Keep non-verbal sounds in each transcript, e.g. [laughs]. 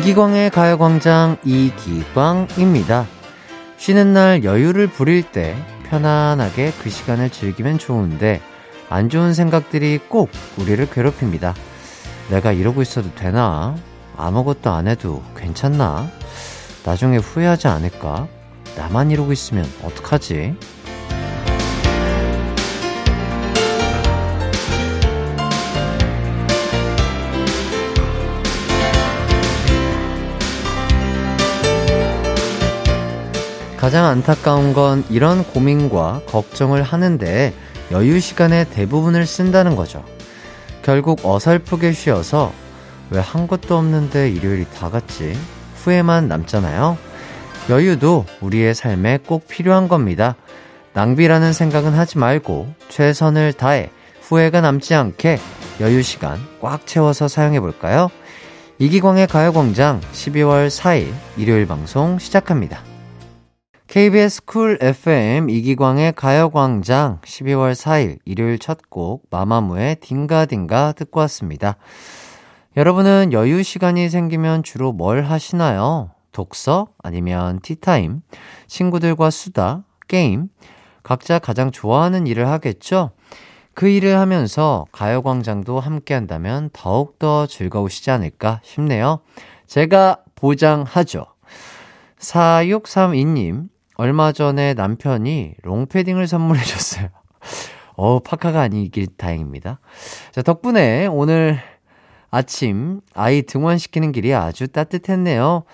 이기광의 가요광장 이기광입니다. 쉬는 날 여유를 부릴 때 편안하게 그 시간을 즐기면 좋은데 안 좋은 생각들이 꼭 우리를 괴롭힙니다. 내가 이러고 있어도 되나? 아무것도 안 해도 괜찮나? 나중에 후회하지 않을까? 나만 이러고 있으면 어떡하지? 가장 안타까운 건 이런 고민과 걱정을 하는데 여유 시간의 대부분을 쓴다는 거죠. 결국 어설프게 쉬어서 왜 한 것도 없는데 일요일이 다 갔지? 후회만 남잖아요. 여유도 우리의 삶에 꼭 필요한 겁니다. 낭비라는 생각은 하지 말고 최선을 다해 후회가 남지 않게 여유 시간 꽉 채워서 사용해 볼까요? 이기광의 가요광장 12월 4일 일요일 방송 시작합니다. KBS Cool FM 이기광의 가요광장 12월 4일 일요일 첫 곡 마마무의 딩가딩가 듣고 왔습니다. 여러분은 여유 시간이 생기면 주로 뭘 하시나요? 독서? 아니면 티타임? 친구들과 수다? 게임? 각자 가장 좋아하는 일을 하겠죠? 그 일을 하면서 가요광장도 함께 한다면 더욱더 즐거우시지 않을까 싶네요. 제가 보장하죠. 4632님, 얼마 전에 남편이 롱패딩을 선물해 줬어요. [laughs] 어, 파카가 아니길 다행입니다. 자, 덕분에 오늘 아침 아이 등원시키는 길이 아주 따뜻했네요.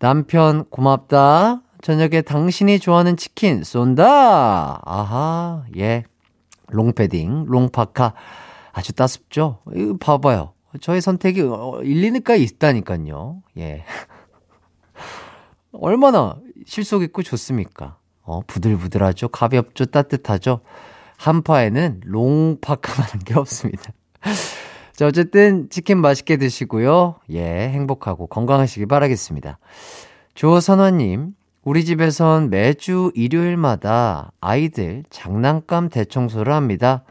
남편 고맙다. 저녁에 당신이 좋아하는 치킨 쏜다. 아하, 예. 롱패딩, 롱파카. 아주 따숩죠? 이거 봐봐요. 저의 선택이 어, 일리니까 있다니까요. 예. 얼마나 실속 있고 좋습니까? 어, 부들부들하죠. 가볍죠. 따뜻하죠. 한파에는 롱파카만한 게 없습니다. [laughs] 자, 어쨌든 치킨 맛있게 드시고요. 예, 행복하고 건강하시길 바라겠습니다. 조선화님, 우리 집에선 매주 일요일마다 아이들 장난감 대청소를 합니다.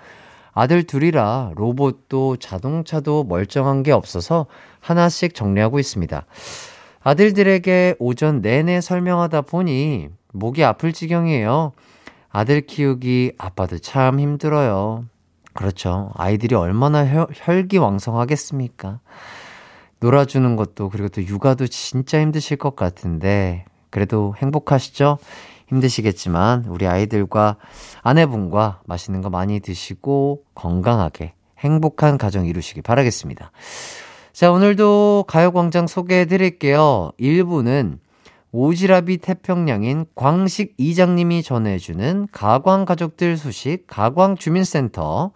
아들 둘이라 로봇도 자동차도 멀쩡한 게 없어서 하나씩 정리하고 있습니다. 아들들에게 오전 내내 설명하다 보니 목이 아플 지경이에요. 아들 키우기 아빠도 참 힘들어요. 그렇죠. 아이들이 얼마나 혈, 혈기왕성하겠습니까? 놀아주는 것도 그리고 또 육아도 진짜 힘드실 것 같은데 그래도 행복하시죠? 힘드시겠지만 우리 아이들과 아내분과 맛있는 거 많이 드시고 건강하게 행복한 가정 이루시기 바라겠습니다. 자, 오늘도 가요광장 소개해 드릴게요. 1부는 오지랖이 태평양인 광식 이장님이 전해주는 가광 가족들 소식 가광 주민센터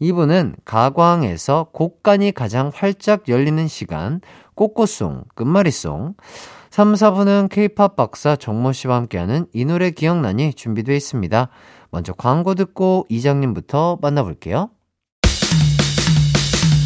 2부는 가광에서 곡간이 가장 활짝 열리는 시간 꽃꽃송 끝말잇송 3, 4부는 케이팝 박사 정모 씨와 함께하는 이 노래 기억나니 준비되어 있습니다. 먼저 광고 듣고 이장님부터 만나볼게요.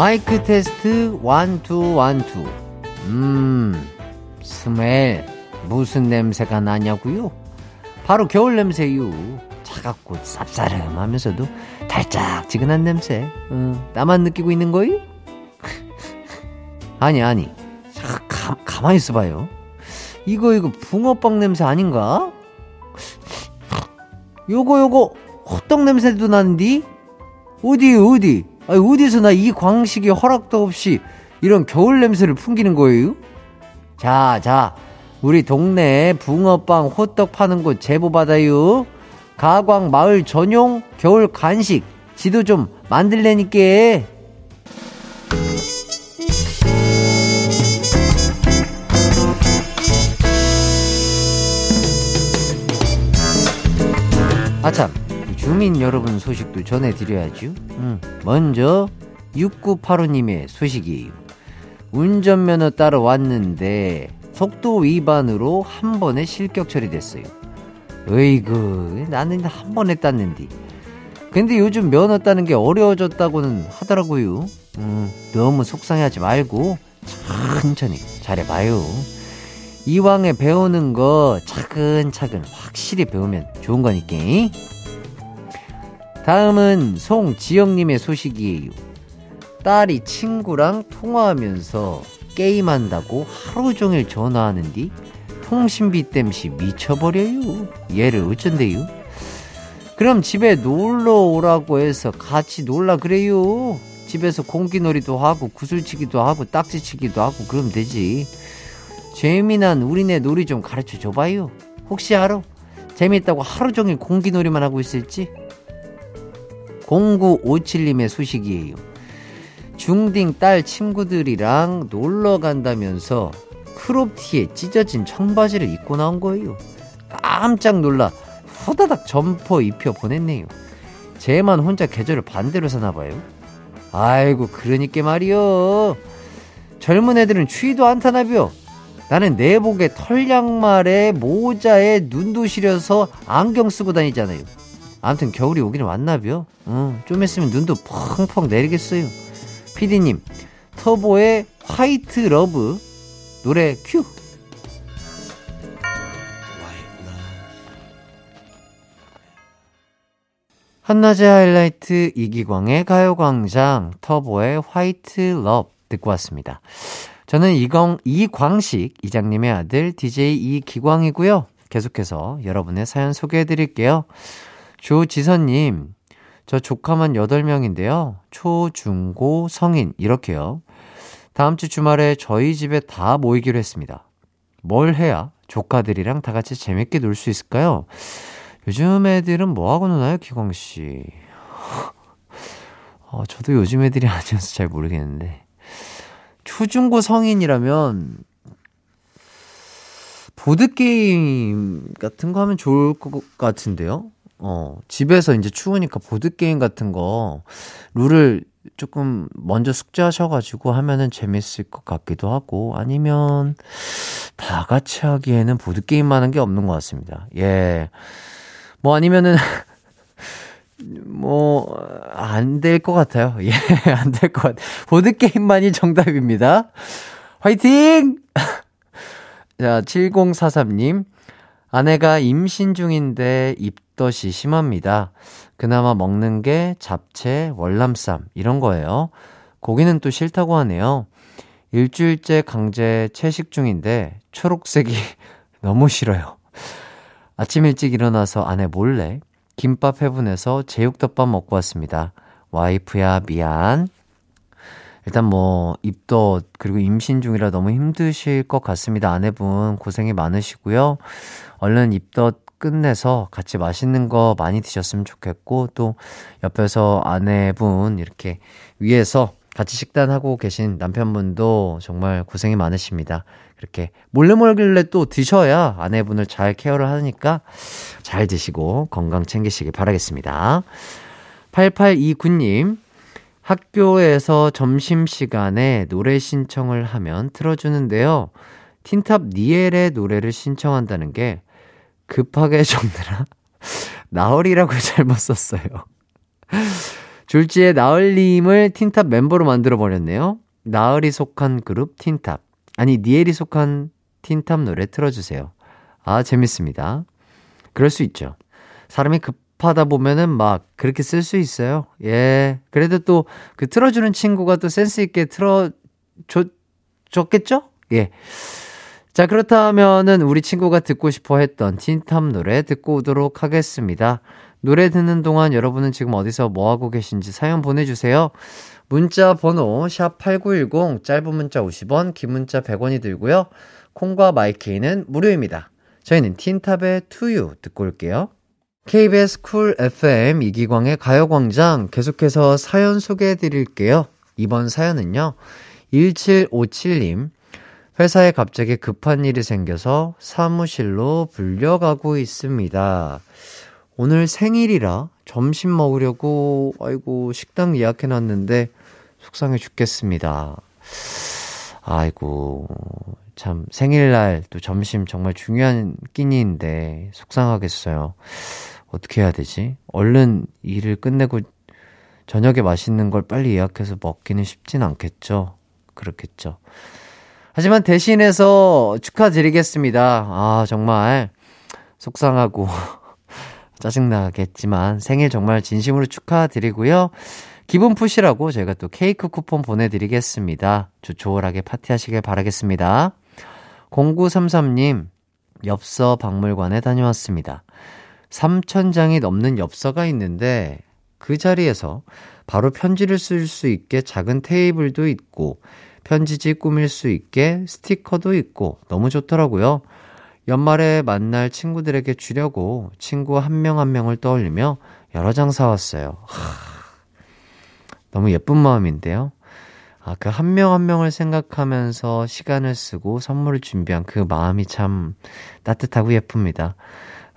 마이크 테스트 one two one two 음 smell 무슨 냄새가 나냐고요? 바로 겨울 냄새유 차갑고 쌉싸름하면서도 달짝지근한 냄새 음, 나만 느끼고 있는 거요? [laughs] 아니 아니 가, 가만히 있어봐요 이거 이거 붕어빵 냄새 아닌가? 요거 요거 호떡 냄새도 나는디? 어디 어디 아니, 어디서 나 이 광식이 허락도 없이 이런 겨울 냄새를 풍기는 거예요? 자, 자, 우리 동네 붕어빵, 호떡 파는 곳 제보 받아요. 가광 마을 전용 겨울 간식 지도 좀 만들래니께. 아참, 주민 여러분 소식도 전해드려야죠. 음, 먼저 6985님의 소식이에요. 운전면허 따러 왔는데 속도 위반으로 한 번에 실격 처리됐어요. 어이구, 나는 한 번에 땄는데. 근데 요즘 면허 따는 게 어려워졌다고는 하더라고요. 음, 너무 속상해하지 말고 천천히 잘해봐요. 이왕에 배우는 거 차근차근 확실히 배우면 좋은 거니까. 다음은 송지영님의 소식이에요. 딸이 친구랑 통화하면서 게임한다고 하루 종일 전화하는디 통신비 땜시 미쳐버려요. 얘를 어쩐대요? 그럼 집에 놀러 오라고 해서 같이 놀라 그래요. 집에서 공기놀이도 하고 구슬치기도 하고 딱지치기도 하고 그럼 되지. 재미난 우리네 놀이 좀 가르쳐 줘봐요. 혹시 알아? 재밌다고 하루 종일 공기놀이만 하고 있을지? 0957님의 소식이에요. 중딩 딸 친구들이랑 놀러 간다면서 crop티에 찢어진 청바지를 입고 나온 거예요. 깜짝 놀라 후다닥 점퍼 입혀 보냈네요. 쟤만 혼자 계절을 반대로 사나봐요. 아이고, 그러니까 말이요. 젊은 애들은 추위도 안 타나벼. 나는 내복에 털 양말에 모자에 눈도 시려서 안경 쓰고 다니잖아요. 아무튼 겨울이 오기는 왔나벼. 어, 좀 있으면 눈도 펑펑 내리겠어요. 피디님, 터보의 White Love 노래 큐. 한낮의 하이라이트 이기광의 가요광장 터보의 White Love 듣고 왔습니다. 저는 이광, 이광식 이장님의 아들 DJ 이기광이고요. 계속해서 여러분의 사연 소개해 드릴게요. 조지선님, 저 조카만 8명인데요. 초, 중, 고, 성인, 이렇게요. 다음 주 주말에 저희 집에 다 모이기로 했습니다. 뭘 해야 조카들이랑 다 같이 재밌게 놀 수 있을까요? 요즘 애들은 뭐하고 노나요, 기광씨? [laughs] 어, 저도 요즘 애들이 아니어서 잘 모르겠는데. 초중고 성인이라면, 보드게임 같은 거 하면 좋을 것 같은데요? 어, 집에서 이제 추우니까 보드게임 같은 거, 룰을 조금 먼저 숙제하셔가지고 하면은 재밌을 것 같기도 하고, 아니면, 다 같이 하기에는 보드게임 하는 게 없는 것 같습니다. 예. 뭐 아니면은, [laughs] 뭐, 안 될 것 같아요. [laughs] 예, 안 될 것 같아요. 보드게임만이 정답입니다. 화이팅! [laughs] 자, 7043님. 아내가 임신 중인데 입덧이 심합니다. 그나마 먹는 게 잡채, 월남쌈, 이런 거예요. 고기는 또 싫다고 하네요. 일주일째 강제 채식 중인데 초록색이 [laughs] 너무 싫어요. 아침 일찍 일어나서 아내 몰래 김밥 해분해서 제육덮밥 먹고 왔습니다. 와이프야, 미안. 일단 뭐, 입덧, 그리고 임신 중이라 너무 힘드실 것 같습니다. 아내분 고생이 많으시고요. 얼른 입덧 끝내서 같이 맛있는 거 많이 드셨으면 좋겠고, 또 옆에서 아내분 이렇게 위에서 같이 식단하고 계신 남편분도 정말 고생이 많으십니다. 그렇게 몰래 몰래 또 드셔야 아내분을 잘 케어를 하니까 잘 드시고 건강 챙기시길 바라겠습니다. 8829님, 학교에서 점심시간에 노래 신청을 하면 틀어주는데요. 틴탑 니엘의 노래를 신청한다는 게 급하게 적느라 [laughs] 나얼이라고 잘못 썼어요. 졸지에 나얼님을 틴탑 멤버로 만들어버렸네요. 나얼이 속한 그룹 틴탑. 아니, 니엘이 속한 틴탑 노래 틀어주세요. 아, 재밌습니다. 그럴 수 있죠. 사람이 급하다 보면은 막 그렇게 쓸 수 있어요. 예. 그래도 또 그 틀어주는 친구가 또 센스있게 틀어줬, 줬겠죠? 예. 자, 그렇다면은 우리 친구가 듣고 싶어 했던 틴탑 노래 듣고 오도록 하겠습니다. 노래 듣는 동안 여러분은 지금 어디서 뭐 하고 계신지 사연 보내주세요. 문자 번호 샵8910 짧은 문자 50원 긴 문자 100원이 들고요. 콩과 마이케이는 무료입니다. 저희는 틴탑의 To You 듣고 올게요. KBS Cool FM 이기광의 가요광장 계속해서 사연 소개해 드릴게요. 이번 사연은요. 1757님 회사에 갑자기 급한 일이 생겨서 사무실로 불려가고 있습니다. 오늘 생일이라 점심 먹으려고, 아이고, 식당 예약해놨는데, 속상해 죽겠습니다. 아이고, 참, 생일날 또 점심 정말 중요한 끼니인데, 속상하겠어요. 어떻게 해야 되지? 얼른 일을 끝내고 저녁에 맛있는 걸 빨리 예약해서 먹기는 쉽진 않겠죠? 그렇겠죠. 하지만 대신해서 축하드리겠습니다. 아, 정말 속상하고 [laughs] 짜증나겠지만 생일 정말 진심으로 축하드리고요. 기분 푸시라고 저희가 또 케이크 쿠폰 보내드리겠습니다. 조촐하게 파티하시길 바라겠습니다. 0933님, 엽서 박물관에 다녀왔습니다. 3천장이 넘는 엽서가 있는데 그 자리에서 바로 편지를 쓸 수 있게 작은 테이블도 있고 편지지 꾸밀 수 있게 스티커도 있고 너무 좋더라고요. 연말에 만날 친구들에게 주려고 친구 한 명한 한 명을 떠올리며 여러 장 사왔어요. 하, 너무 예쁜 마음인데요. 아, 그 한 명한 한 명을 생각하면서 시간을 쓰고 선물을 준비한 그 마음이 참 따뜻하고 예쁩니다.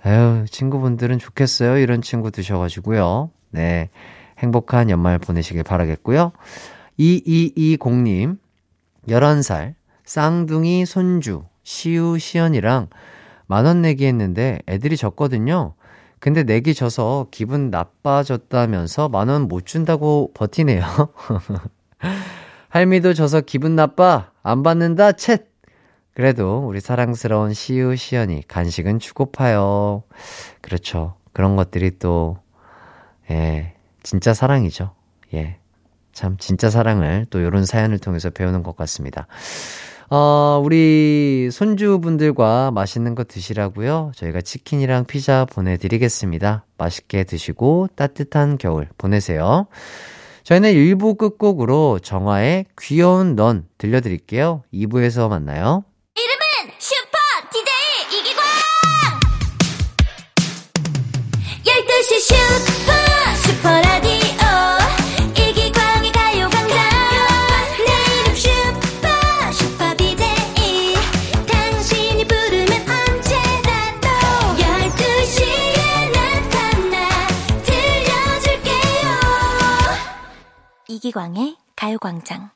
에휴, 친구분들은 좋겠어요. 이런 친구 드셔가지고요. 네. 행복한 연말 보내시길 바라겠고요. 2220님, 11살, 쌍둥이 손주, 시우, 시연이랑 만원 내기 했는데 애들이 졌거든요. 근데 내기 져서 기분 나빠졌다면서 만 원 못 준다고 버티네요. [laughs] 할미도 져서 기분 나빠. 안 받는다, 챗. 그래도 우리 사랑스러운 시우, 시연이 간식은 주고파요. 그렇죠. 그런 것들이 또, 예, 진짜 사랑이죠. 예. 참, 진짜 사랑을 또 이런 사연을 통해서 배우는 것 같습니다. 어, 우리 손주분들과 맛있는 거 드시라고요. 저희가 치킨이랑 피자 보내드리겠습니다. 맛있게 드시고 따뜻한 겨울 보내세요. 저희는 1부 끝곡으로 정화의 귀여운 넌 들려드릴게요. 2부에서 만나요. 이름은 슈퍼 DJ 이기광 12시 슈퍼 슈퍼라 이기광의 가요광장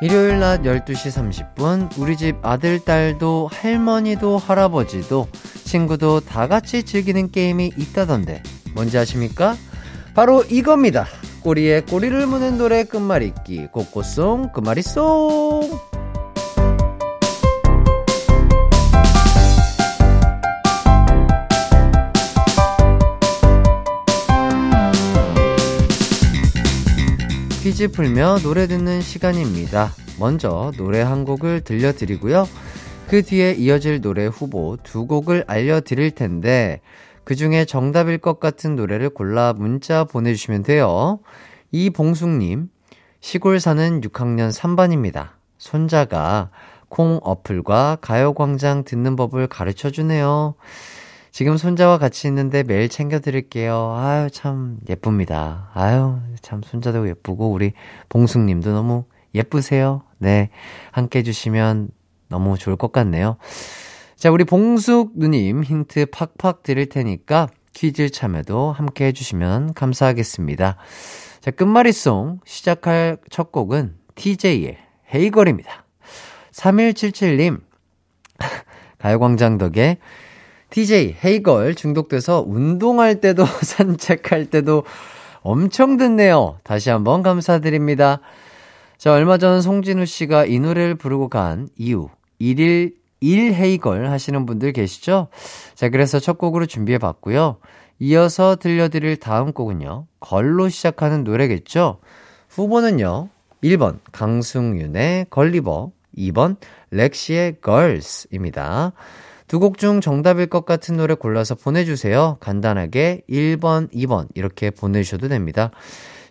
일요일 낮 12시 30분, 우리 집 아들, 딸도, 할머니도, 할아버지도, 친구도 다 같이 즐기는 게임이 있다던데, 뭔지 아십니까? 바로 이겁니다. 꼬리에 꼬리를 무는 노래 끝말잇기, 꽃꽃송, 끝말잇송! 퀴즈 풀며 노래 듣는 시간입니다. 먼저 노래 한 곡을 들려드리고요. 그 뒤에 이어질 노래 후보 두 곡을 알려드릴 텐데, 그 중에 정답일 것 같은 노래를 골라 문자 보내주시면 돼요. 이봉숙님, 시골 사는 6학년 3반입니다. 손자가 콩 어플과 가요광장 듣는 법을 가르쳐 주네요. 지금 손자와 같이 있는데 매일 챙겨드릴게요. 아유, 참 예쁩니다. 아유, 참 손자도 예쁘고, 우리 봉숙님도 너무 예쁘세요. 네. 함께 해주시면 너무 좋을 것 같네요. 자, 우리 봉숙 누님 힌트 팍팍 드릴 테니까 퀴즈 참여도 함께 해주시면 감사하겠습니다. 자, 끝말잇송 시작할 첫 곡은 TJ의 헤이걸입니다. 3177님, 가요광장 덕에 TJ 헤이걸 중독돼서 운동할 때도 [laughs] 산책할 때도 엄청 듣네요. 다시 한번 감사드립니다. 자, 얼마 전 송진우 씨가 이 노래를 부르고 간 이유, 1일 1 헤이걸 하시는 분들 계시죠? 자, 그래서 첫 곡으로 준비해 봤고요. 이어서 들려드릴 다음 곡은요. 걸로 시작하는 노래겠죠? 후보는요. 1번 강승윤의 걸리버, 2번 렉시의 Girls입니다. 두 곡 중 정답일 것 같은 노래 골라서 보내주세요. 간단하게 1번, 2번 이렇게 보내주셔도 됩니다.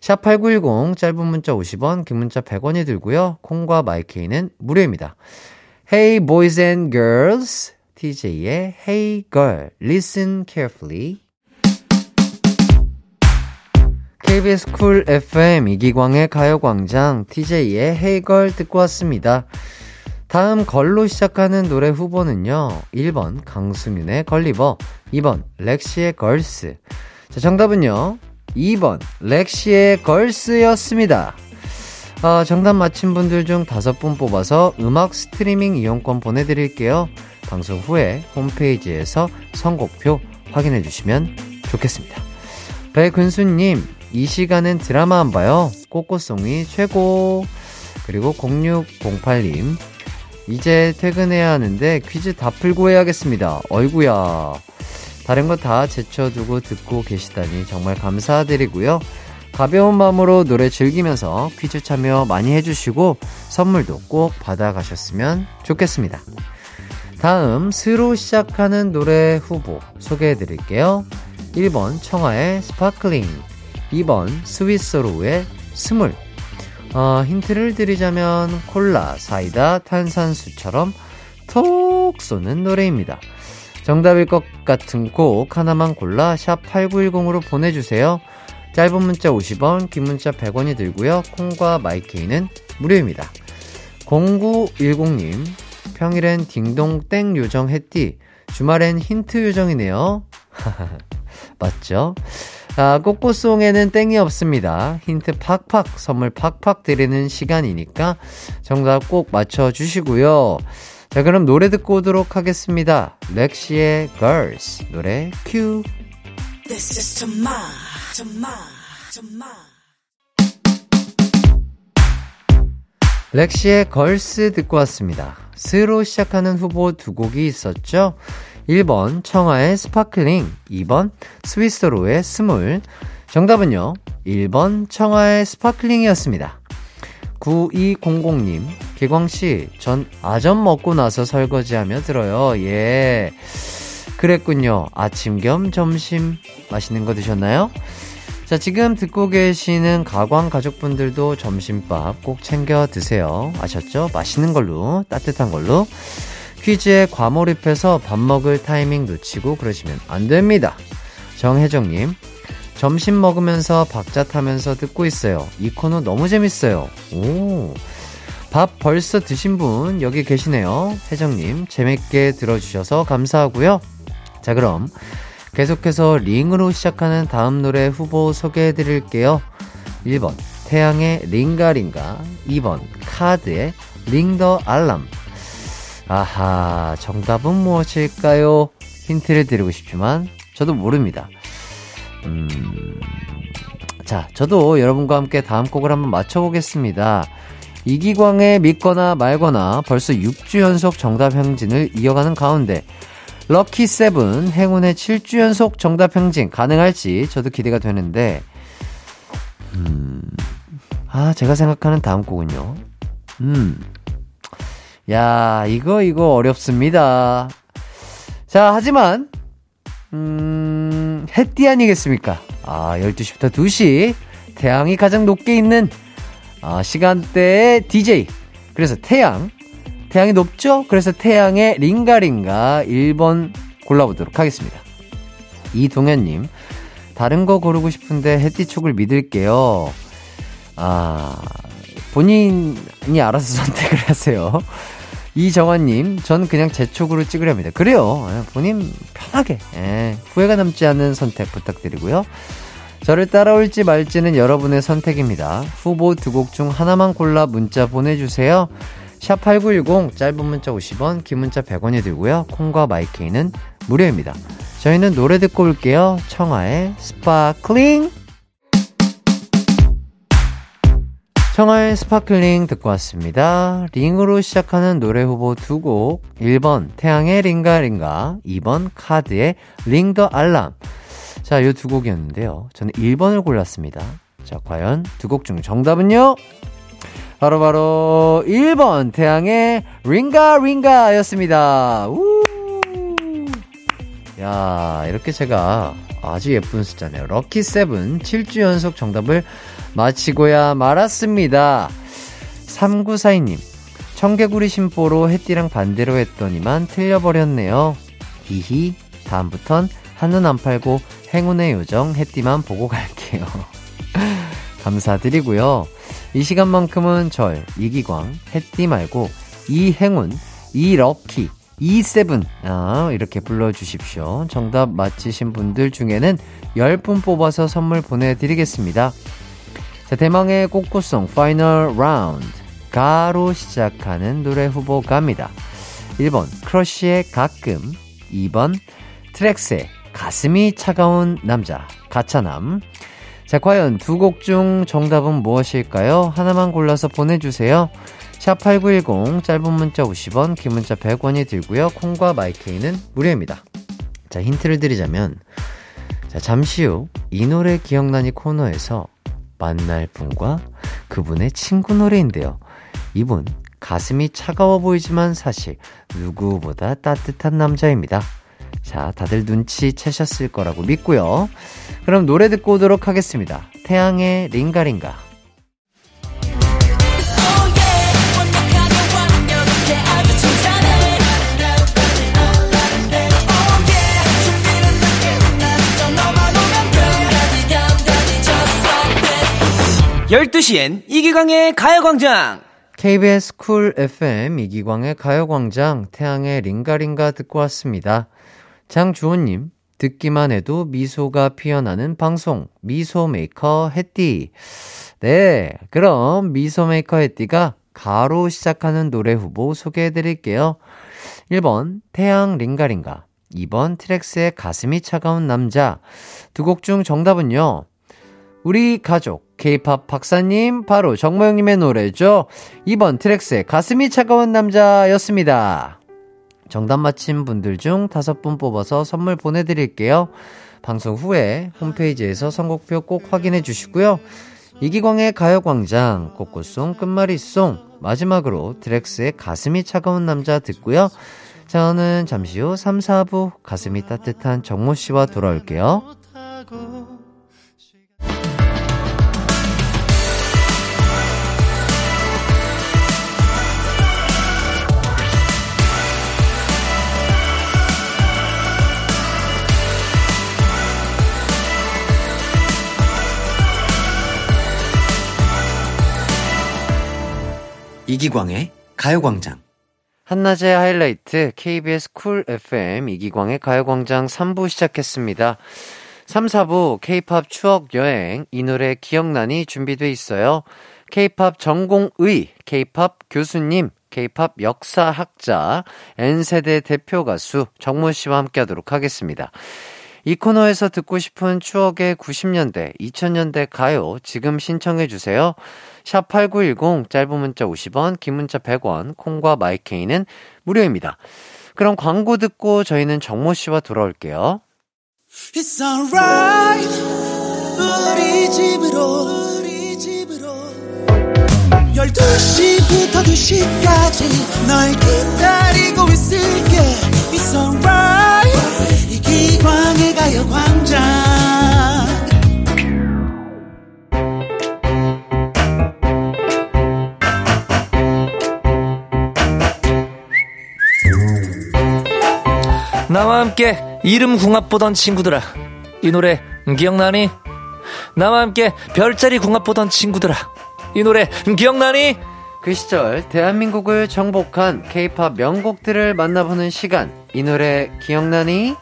샵8910 짧은 문자 50원, 긴 문자 100원이 들고요. 콩과 마이케이는 무료입니다. Hey boys and girls, TJ의 Hey girl, listen carefully. KBS Cool FM 이기광의 가요광장 TJ의 Hey Girl 듣고 왔습니다. 다음 걸로 시작하는 노래 후보는요. 1번 강수민의 걸리버, 2번 렉시의 걸스. 자, 정답은요. 2번 렉시의 걸스였습니다. 아, 정답 맞힌 분들 중 다섯 분 뽑아서 음악 스트리밍 이용권 보내드릴게요. 방송 후에 홈페이지에서 선곡표 확인해 주시면 좋겠습니다. 배근수님, 이 시간엔 드라마 안 봐요. 꼬꼬송이 최고. 그리고 0608님, 이제 퇴근해야 하는데 퀴즈 다 풀고 해야겠습니다. 어이구야. 다른 거 다 제쳐두고 듣고 계시다니 정말 감사드리고요. 가벼운 마음으로 노래 즐기면서 퀴즈 참여 많이 해주시고 선물도 꼭 받아가셨으면 좋겠습니다. 다음 스로 시작하는 노래 후보 소개해 드릴게요. 1번 청하의 Sparkling 2번 스위스로우의 스물 어, 힌트를 드리자면 콜라, 사이다, 탄산수처럼 톡 쏘는 노래입니다. 정답일 것 같은 곡 하나만 골라 샵 8910으로 보내주세요. 짧은 문자 50원, 긴 문자 100원이 들고요. 콩과 마이케이는 무료입니다. 0910님, 평일엔 딩동땡 요정 했디, 주말엔 힌트 요정이네요. [laughs] 맞죠? 아, 꼬꼬송에는 땡이 없습니다. 힌트 팍팍, 선물 팍팍 드리는 시간이니까 정답 꼭 맞춰주시고요. 자, 그럼 노래 듣고 오도록 하겠습니다. 렉시의 Girls. 노래 큐. This is to 렉시의 Girls 듣고 왔습니다. 스로 시작하는 후보 두 곡이 있었죠? 1번 청하의 Sparkling, 2번 스위스로의 스물. 정답은요, 1번 청하의 Sparkling이었습니다. 9200님, 기광씨, 전 아점 먹고 나서 설거지하며 들어요. 예. 그랬군요. 아침 겸 점심 맛있는 거 드셨나요? 자, 지금 듣고 계시는 가광 가족분들도 점심밥 꼭 챙겨 드세요. 아셨죠? 맛있는 걸로, 따뜻한 걸로. 퀴즈에 과몰입해서 밥 먹을 타이밍 놓치고 그러시면 안 됩니다. 정혜정님, 점심 먹으면서 박자 타면서 듣고 있어요. 이 코너 너무 재밌어요. 오. 밥 벌써 드신 분 여기 계시네요. 혜정님, 재밌게 들어주셔서 감사하고요. 자, 그럼 계속해서 링으로 시작하는 다음 노래 후보 소개해 드릴게요. 1번, 태양의 링가링가. 2번, 카드의 Ring The Alarm. 아하, 정답은 무엇일까요? 힌트를 드리고 싶지만, 저도 모릅니다. 음, 자, 저도 여러분과 함께 다음 곡을 한번 맞춰보겠습니다. 이기광의 믿거나 말거나 벌써 6주 연속 정답 행진을 이어가는 가운데, 럭키 세븐 행운의 7주 연속 정답 행진 가능할지 저도 기대가 되는데, 음, 아, 제가 생각하는 다음 곡은요. 음, 야, 이거, 이거 어렵습니다. 자, 하지만, 음, 햇띠 아니겠습니까? 아, 12시부터 2시. 태양이 가장 높게 있는, 아, 시간대의 DJ. 그래서 태양. 태양이 높죠? 그래서 태양의 링가링가 1번 골라보도록 하겠습니다. 이동현님, 다른 거 고르고 싶은데 햇띠 촉을 믿을게요. 아, 본인이 알아서 [laughs] 선택을 하세요. 이정환님, 전 그냥 제 촉으로 찍으려 합니다. 그래요. 예, 본인 편하게, 예, 후회가 남지 않는 선택 부탁드리고요. 저를 따라올지 말지는 여러분의 선택입니다. 후보 두 곡 중 하나만 골라 문자 보내주세요. 샵8910, 짧은 문자 50원, 긴 문자 100원이 들고요. 콩과 마이케이는 무료입니다. 저희는 노래 듣고 올게요. 청하의 Sparkling! 청하의 Sparkling 듣고 왔습니다. 링으로 시작하는 노래 후보 두 곡. 1번 태양의 Ringa Linga, 2번 카드의 Ring The Alarm. 자, 이두 곡이었는데요. 저는 1번을 골랐습니다. 자, 과연 두 곡 중 정답은요? 바로바로 바로 1번 태양의 Ringa Linga였습니다. 우! 야, 이렇게 제가 아주 예쁜 숫자네요. 럭키 세븐 7주 연속 정답을 마치고야 말았습니다. 3942님, 청개구리 심보로 해띠랑 반대로 했더니만 틀려버렸네요. 히히, 다음부턴 한눈 안 팔고 행운의 요정 해띠만 보고 갈게요. [laughs] 감사드리고요. 이 시간만큼은 절, 이기광, 햇띠 말고, 이행운, 이럭키, 이세븐, 아, 이렇게 불러주십시오. 정답 맞히신 분들 중에는 10분 뽑아서 선물 보내드리겠습니다. 자, 대망의 꼬꼬송 final 라운드. 가로 시작하는 노래 후보 갑니다. 1번, 크러쉬의 가끔. 2번, 트랙스의 가슴이 차가운 남자, 가차남. 자, 과연 두 곡 중 정답은 무엇일까요? 하나만 골라서 보내주세요. 샵8910, 짧은 문자 50원, 긴 문자 100원이 들고요. 콩과 마이케이는 무료입니다. 자, 힌트를 드리자면, 자, 잠시 후 이 노래 기억나니 코너에서 만날 분과 그분의 친구 노래인데요. 이분, 가슴이 차가워 보이지만 사실 누구보다 따뜻한 남자입니다. 자, 다들 눈치 채셨을 거라고 믿고요. 그럼 노래 듣고 오도록 하겠습니다. 태양의 링가링가. 열두 시엔 이기광의 가요광장! KBS Cool FM 이기광의 가요광장 태양의 Ringa Linga 듣고 왔습니다. 장주호님, 듣기만 해도 미소가 피어나는 방송, 미소메이커 해띠. 네, 그럼 미소메이커 해띠가 가로 시작하는 노래 후보 소개해 드릴게요. 1번, 태양 Ringa Linga. 2번, 트랙스의 가슴이 차가운 남자. 두 곡 중 정답은요. 우리 가족, 케이팝 박사님, 바로 정모영님의 노래죠. 2번 트랙스의 가슴이 차가운 남자였습니다. 정답 맞힌 분들 중 다섯 분 뽑아서 선물 보내드릴게요. 방송 후에 홈페이지에서 선곡표 꼭 확인해 주시고요. 이기광의 가요광장, 꽃꽃송, 끝말잇송, 마지막으로 드렉스의 가슴이 차가운 남자 듣고요. 저는 잠시 후 3, 4부 가슴이 따뜻한 정모 씨와 돌아올게요. 이기광의 가요광장. 한낮의 하이라이트 KBS 쿨 FM 이기광의 가요광장 3부 시작했습니다. 3, 4부 K-팝 추억 여행 이 노래 기억나니 준비돼 있어요. K-팝 전공의 K-팝 교수님 K-팝 역사학자 N세대 대표 가수 정모 씨와 함께 하도록 하겠습니다. 이 코너에서 듣고 싶은 추억의 90년대, 2000년대 가요 지금 신청해 주세요. 샵8910 짧은 문자 50원, 긴 문자 100원, 콩과 마이케이는 무료입니다. 그럼 광고 듣고 저희는 정모 씨와 돌아올게요. It's alright. 우리 집으로 우리 집으로. 12시부터 2시까지 널 기다리고 있을게. It's alright. 이기광의 가요광장 함께 이름 궁합 보던 친구들아. 이 노래 기억나니? 나와 함께 별자리 궁합 보던 친구들아. 이 노래 기억나니? 그 시절 대한민국을 정복한 K-팝 명곡들을 만나보는 시간. 이 노래 기억나니?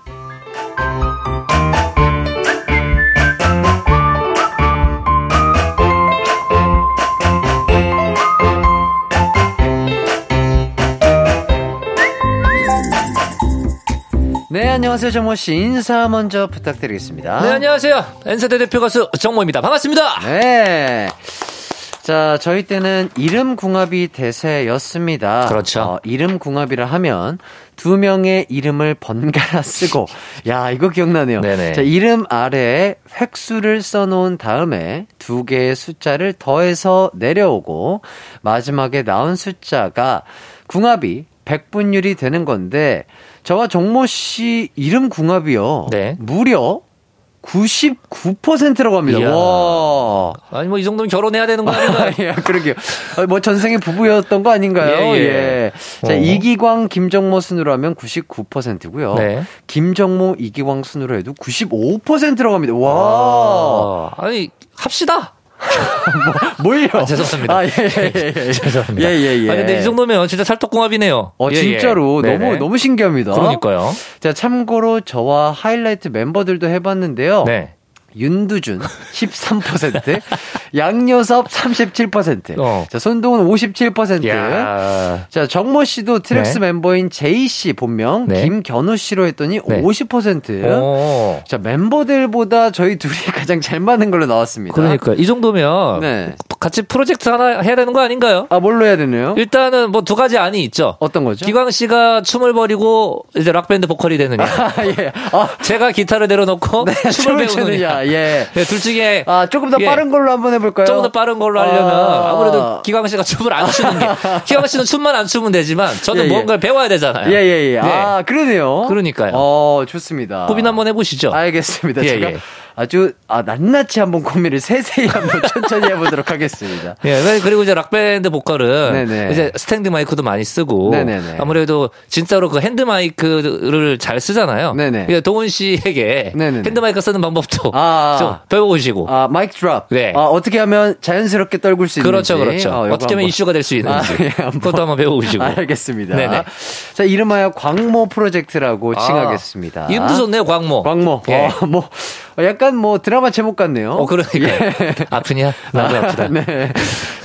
네, 안녕하세요, 정모 씨. 인사 먼저 부탁드리겠습니다. 네, 안녕하세요. N세대 대표 가수 정모입니다. 반갑습니다. 네. 자, 저희 때는 이름 궁합이 대세였습니다. 그렇죠. 어, 이름 궁합이라 하면 두 명의 이름을 번갈아 쓰고, 야, 이거 기억나네요. 네네. 자, 이름 아래에 획수를 써놓은 다음에 두 개의 숫자를 더해서 내려오고, 마지막에 나온 숫자가 궁합이 100분율이 되는 건데, 저와 정모 씨 이름 궁합이요. 네. 무려 99%라고 합니다. 이야. 와. 아니 뭐 이 정도면 결혼해야 되는 거 아닌가요? [laughs] 예, 그러게요. 어, 뭐 전생에 부부였던 거 아닌가요? 예, 예. 예. 자, 어. 이기광, 김정모 순으로 하면 99%고요. 네. 김정모, 이기광 순으로 해도 95%라고 합니다. 와. 아, 아니 합시다. 뭐, 뭘요? 아, 죄송합니다. 아, 예, 예, 예. 예. [laughs] 죄송합니다. 예, 예, 예. 아, 근데 이 정도면 진짜 찰떡궁합이네요. 어, 예, 예. 진짜로 네네. 너무, 너무 신기합니다. 그러니까요. 자, 참고로 저와 하이라이트 멤버들도 해봤는데요. 네. 윤두준 13%, 양요섭 37%, 어. 자, 손동훈 57%. 야. 자, 정모 씨도 트랙스 네. 멤버인 제이 씨 본명 네. 김견우 씨로 했더니 네. 50%. 오. 자, 멤버들보다 저희 둘이 [laughs] 가장 잘 맞는 걸로 나왔습니다. 그러니까 이 정도면 네. 같이 프로젝트 하나 해야 되는 거 아닌가요? 아, 뭘로 해야 되나요? 일단은 뭐 두 가지 안이 있죠. 어떤 거죠? 기광 씨가 춤을 버리고 이제 락 밴드 보컬이 되느냐. 아, 예. 아, [laughs] 제가 기타를 내려놓고 네, [laughs] 춤을 춤을 배우느냐. 예. 네, 둘 중에 아, 조금 더 예. 빠른 걸로 한번 해볼까요? 조금 더 빠른 걸로 하려면 아. 아무래도 기광 씨가 춤을 안 추는 게 [laughs] 기광 씨는 춤만 안 추면 되지만 저는 예, 예. 뭔가를 배워야 되잖아요. 예, 예, 예. 네. 아, 그러네요. 그러니까요. 어, 좋습니다. 고민 한번 해보시죠. 알겠습니다. 예, 제가 예. 아주 아, 낱낱이 한번 고민을 세세히 한번 [laughs] 천천히 해보도록 하겠습니다. 예, 네, 그리고 이제 락밴드 보컬은 네네. 이제 스탠드 마이크도 많이 쓰고 네네네. 아무래도 진짜로 그 핸드 마이크를 잘 쓰잖아요. 네네. 그러니까 동훈 씨에게 네네네. 핸드 마이크 쓰는 방법도 아. [laughs] 좀 배워보시고. 아, mic drop. 네. 아, 어떻게 하면 자연스럽게 떨굴 수 있는지. 그렇죠, 그렇죠. 어, 요거 어떻게 하면. 이슈가 될 수 있는지 아, 예, 한번. 그것도 한번 배워보시고. 알겠습니다. 네네. 자, 이름하여 광모 프로젝트라고 아, 칭하겠습니다. 이름도 좋네요, 광모. 광모. 예. 어, 뭐 약간 뭐 드라마 제목 같네요. 어, 그러니까. [laughs] 아프냐? 나도 아, 프다 네.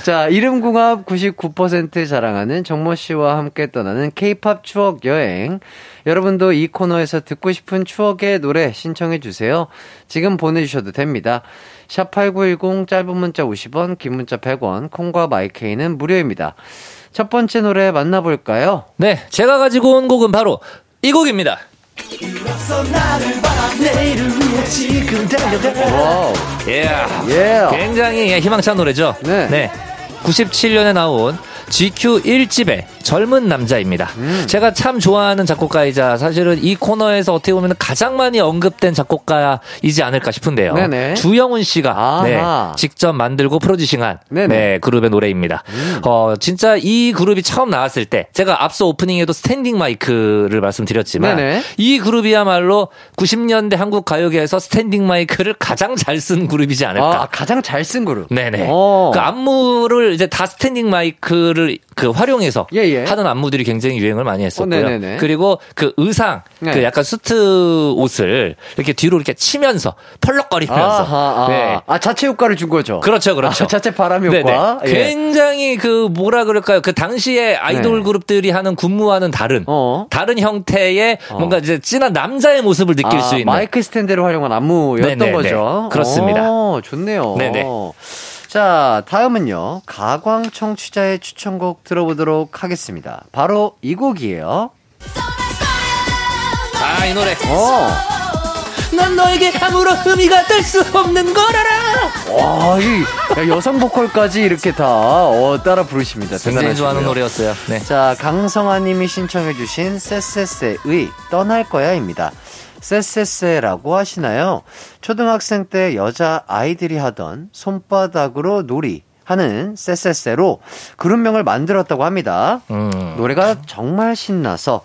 자, 이름궁합 99% 자랑하는 정모 씨와 함께 떠나는 케이팝 추억 여행. 여러분도 이 코너에서 듣고 싶은 추억의 노래 신청해 주세요. 지금 보내주셔도 됩니다. 샵8910 짧은 문자 50원, 긴 문자 100원, 콩과 마이케이는 무료입니다. 첫 번째 노래 만나볼까요? 네, 제가 가지고 온 곡은 바로 이 곡입니다. Wow. 예. 예. 굉장히 예, 희망찬 노래죠. 네. 97년에 나온 GQ 1집의 젊은 남자입니다. 음. 제가 참 좋아하는 작곡가이자 사실은 이 코너에서 어떻게 보면 가장 많이 언급된 작곡가이지 않을까 싶은데요. 네네. 주영훈 씨가. 네, 직접 만들고 producing한. 음. 네, 그룹의 노래입니다. 어, 진짜 이 그룹이 처음 나왔을 때 제가 앞서 오프닝에도 standing 마이크를 말씀드렸지만 네네. 이 그룹이야말로 90년대 한국 가요계에서 standing 마이크를 가장 잘 쓴 그룹이지 않을까. 아, 가장 잘 쓴 그룹. 네네. 어. 그 안무를 이제 다 standing 마이크를 그 활용해서 예, 예. 하는 안무들이 굉장히 유행을 많이 했었고요. 어. 그리고 그 의상, 네. 그 약간 수트 옷을 이렇게 뒤로 이렇게 치면서 펄럭거리면서. 아하, 아. 네. 아, 자체 효과를 준 거죠. 그렇죠, 그렇죠. 아, 자체 바람. 효과. 예. 굉장히 그 뭐라 그럴까요? 그 당시에 아이돌 네. 그룹들이 하는 군무와는 다른 어. 다른 형태의 뭔가 이제 진한 남자의 모습을 느낄 아, 수 있는 마이크 스탠드를 활용한 안무였던 네네네. 거죠. 그렇습니다. 오, 좋네요. 네네. 자, 다음은요. 가광 청취자의 추천곡 들어보도록 하겠습니다. 바로 이 곡이에요. 아, 이 노래. 어. 난 너에게 아무런 의미가 될 수 없는 거라라. 와, 이 야, 여성 보컬까지 이렇게 다 어, 따라 부르십니다. 굉장히 좋아하는. 노래였어요. 네. 자, 강성아 님이 신청해 주신 쎄쎄쎄의 떠날 거야입니다. 쎄쎄쎄라고 하시나요? 초등학생 때 여자 아이들이 하던 손바닥으로 놀이 하는 쎄쎄쎄로 그룹명을 만들었다고 합니다. 음. 노래가 정말 신나서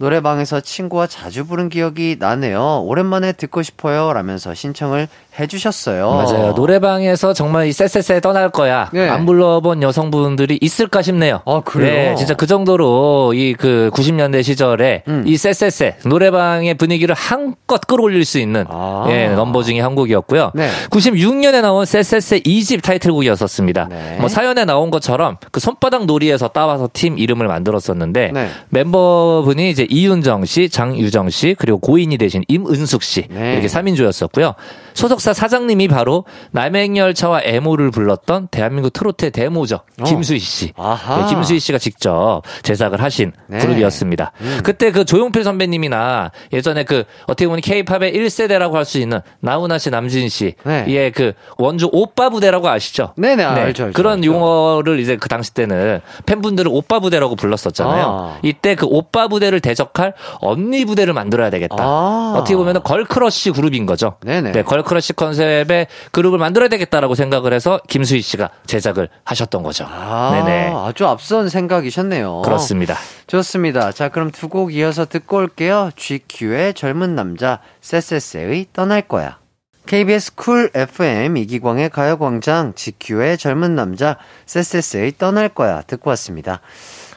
노래방에서 친구와 자주 부른 기억이 나네요. 오랜만에 듣고 싶어요. 라면서 신청을 해주셨어요. 맞아요. 노래방에서 정말 이 쎄쎄쎄 떠날 거야. 네. 안 불러본 여성분들이 있을까 싶네요. 아, 그래요? 네, 진짜 그 정도로 이 그 90년대 시절에 음. 이 쎄쎄쎄 노래방의 분위기를 한껏 끌어올릴 수 있는 아. 예, 넘버 중에 한 곡이었고요. 네. 96년에 나온 쎄쎄쎄 2집 타이틀곡이었었습니다. 네. 뭐 사연에 나온 것처럼 그 손바닥 놀이에서 따와서 팀 이름을 만들었었는데 네. 멤버분이 이제 이윤정 씨, 장유정 씨, 그리고 고인이 되신 임은숙 씨 네. 이렇게 3인조였었고요. 소속사 사장님이 바로 남행열차와 애모를 불렀던 대한민국 트로트의 대모죠. 어. 김수희 씨. 아하. 네, 김수희 씨가 직접 제작을 하신 네. 그룹이었습니다. 그때 그 조용필 선배님이나 예전에 그 어떻게 보면 케이팝의 1세대라고 할 수 있는 나훈아 씨, 남진 씨, 네. 예, 그 원조 오빠 부대라고 아시죠? 네네, 알죠, 알죠, 그런 알죠. 용어를 이제 그 당시 때는 팬분들은 오빠 부대라고 불렀었잖아요. 아. 이때 그 오빠 부대를 대적할 언니 부대를 만들어야 되겠다. 아. 어떻게 보면 girl crush 그룹인 거죠. 네네. 네, girl crush concept의 그룹을 만들어야 되겠다라고 생각을 해서 김수희 씨가 제작을 하셨던 거죠. 아, 네네. 아주 앞선 생각이셨네요. 그렇습니다. 좋습니다. 자, 그럼 두 곡 이어서 듣고 올게요. GQ의 젊은 남자, 쎄쎄쎄의 떠날 거야. KBS 쿨 FM 이기광의 가요광장 GQ의 젊은 남자 쎄쎄쎄 떠날 거야 듣고 왔습니다.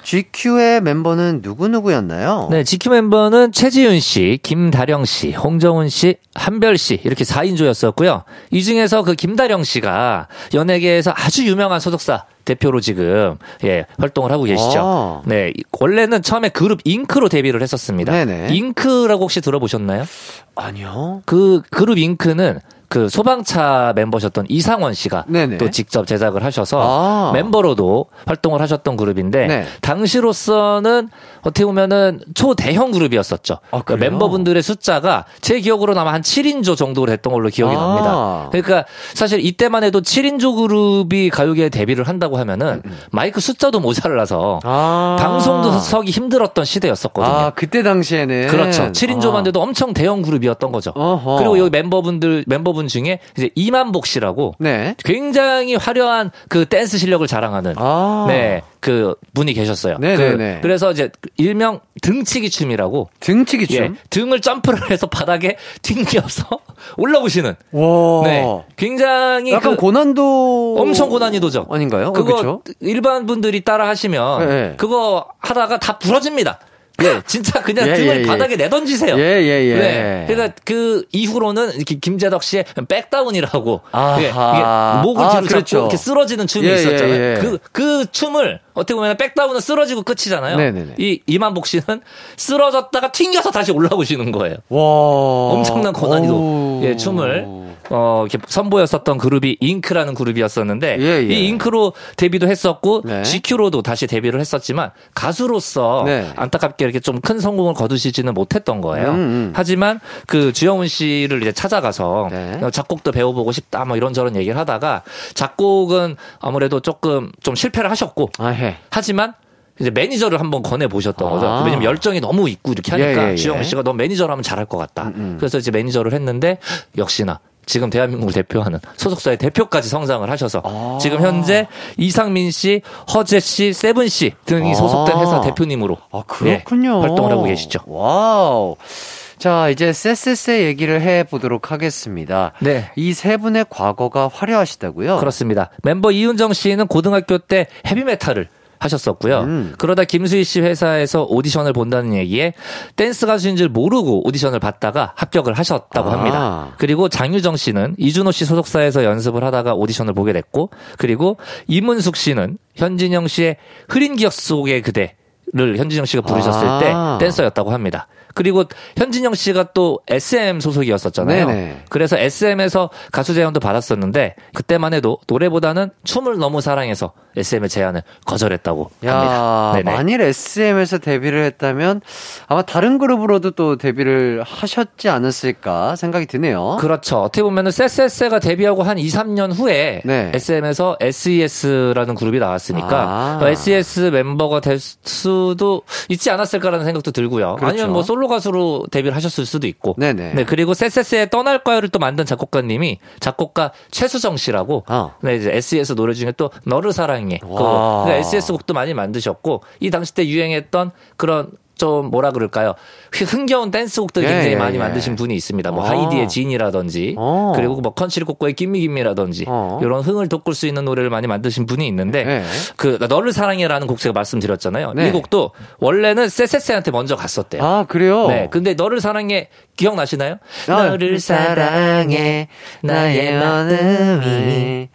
GQ의 멤버는 누구누구였나요? 네, GQ 멤버는 최지윤 씨, 김다령 씨, 홍정훈 씨, 한별 씨 이렇게 4인조였었고요. 이 중에서 그 김다령 씨가 연예계에서 아주 유명한 소속사 대표로 지금 예 활동을 하고 계시죠. 아. 네, 원래는 처음에 그룹 잉크로 데뷔를 했었습니다. 네네. 잉크라고 혹시 들어보셨나요? 아니요. 그 그룹 잉크는 그 소방차 멤버셨던 이상원 씨가 네네. 또 직접 제작을 하셔서 아. 멤버로도 활동을 하셨던 그룹인데 네. 당시로서는 어떻게 보면은 초대형 그룹이었었죠. 아, 그? 멤버분들의 숫자가 제 기억으로는 아마 한 7인조 정도 됐던 걸로 기억이 아. 납니다. 그러니까 사실 이때만 해도 7인조 그룹이 가요계에 데뷔를 한다고 하면은 마이크 숫자도 모자라서 음, 아. 방송도 서기 힘들었던 시대였었거든요. 아, 그때 당시에는. 그렇죠. 7인조만 아. 돼도 엄청 대형 그룹이었던 거죠. 어허. 그리고 여기 멤버분들, 멤버분 중에 이제 이만복 씨라고 네. 굉장히 화려한 그 댄스 실력을 자랑하는 아. 네, 그 분이 계셨어요. 네네네. 그, 래서 이제 일명 등치기 춤이라고 등치기 춤. 예, 등을 점프를 해서 바닥에 튕겨서 [laughs] 올라오시는 와. 네, 굉장히 약간 그 고난도. 엄청 고난이도죠. 아닌가요? 어, 그거 그쵸? 일반 분들이 따라 하시면 네. 그거 하다가 다 부러집니다. 예, 진짜 그냥 예, 등을 예, 예. 바닥에 내던지세요. 예, 예, 예. 네. 그러니까 그 이후로는 이렇게 김재덕 씨의 back down이라고. 예, 목을 아, 뒤로 그렇죠. 잡고 이렇게 쓰러지는 춤이 예, 있었잖아요. 예, 예. 그, 그 춤을 어떻게 보면 back down은 쓰러지고 끝이잖아요. 네네네. 이 이만복 씨는 쓰러졌다가 튕겨서 다시 올라오시는 거예요. 와. 엄청난 고난이도 오. 예, 춤을 어, 이렇게 선보였었던 그룹이 잉크라는 그룹이었었는데 예, 예. 이 잉크로 데뷔도 했었고 네. GQ로도 다시 데뷔를 했었지만 가수로서 네. 안타깝게 이렇게 좀 큰 성공을 거두시지는 못했던 거예요. 음, 음. 하지만 그 주영훈 씨를 이제 찾아가서 네. 작곡도 배워보고 싶다 뭐 이런저런 얘기를 하다가 작곡은 아무래도 조금 좀 실패를 하셨고 아, 해. 하지만 이제 매니저를 한번 권해 보셨던 아. 거죠. 왜냐면 열정이 너무 있고 이렇게 하니까 예, 예, 예. 주영훈 씨가 너 매니저로 하면 잘할 것 같다. 음, 음. 그래서 이제 매니저를 했는데 역시나 지금 대한민국을 대표하는 소속사의 대표까지 성장을 하셔서 아. 지금 현재 이상민 씨, 허재 씨, 세븐 씨 등이 아. 소속된 회사 대표님으로 아, 그렇군요. 예, 활동을 하고 계시죠. Wow. 자, 이제 쎄쎄쎄 얘기를 해 보도록 하겠습니다. 네. 이 세 분의 과거가 화려하시다고요? 그렇습니다. 멤버 이은정 씨는 고등학교 때 헤비메탈을 하셨었고요. 음. 그러다 김수희 씨 회사에서 오디션을 본다는 얘기에 댄스 가수인 줄 모르고 오디션을 봤다가 합격을 하셨다고 아. 합니다. 그리고 장유정 씨는 이준호 씨 소속사에서 연습을 하다가 오디션을 보게 됐고, 그리고 이문숙 씨는 현진영 씨의 흐린 기억 속의 그대 를 현진영 씨가 부르셨을 아. 때 댄서였다고 합니다. 그리고 현진영 씨가 또 SM 소속이었었잖아요. 네네. 그래서 SM에서 가수 제안도 받았었는데 그때만 해도 노래보다는 춤을 너무 사랑해서 SM의 제안을 거절했다고 야, 합니다. 네네. 만일 SM에서 데뷔를 했다면 아마 다른 그룹으로도 또 데뷔를 하셨지 않았을까 생각이 드네요. 그렇죠. 어떻게 보면은 쎄쎄쎄가 데뷔하고 한 2, 3년 후에 네. SM에서 SES라는 그룹이 나왔으니까 아. SES 멤버가 될 수도 있지 않았을까라는 생각도 들고요. 그렇죠. 아니면 뭐 솔로 가수로 데뷔를 하셨을 수도 있고. 네네. 네, 그리고 쎄쎄쎄의 떠날까요를 또 만든 작곡가님이 작곡가 최수정 씨라고 어. 네, 이제 SES 노래 중에 또 너를 사랑해. 와. 그거. 그러니까 SES 곡도 많이 만드셨고 이 당시 때 유행했던 그런 좀 뭐라 그럴까요? 흥겨운 댄스곡들 예, 굉장히 예, 많이 예. 만드신 분이 있습니다. 뭐 아. 하이디의 진이라든지 어. 그리고 뭐 컨츄리 꼬꼬의 김미김미라든지 어. 이런 흥을 돋굴 수 있는 노래를 많이 만드신 분이 있는데 네. 그 너를 사랑해라는 곡 제가 말씀드렸잖아요. 네. 이 곡도 원래는 쎄쎄쎄한테 먼저 갔었대요. 아, 그래요? 네. 근데 너를 사랑해 기억나시나요? 아, 너를 사랑해 나의 마음이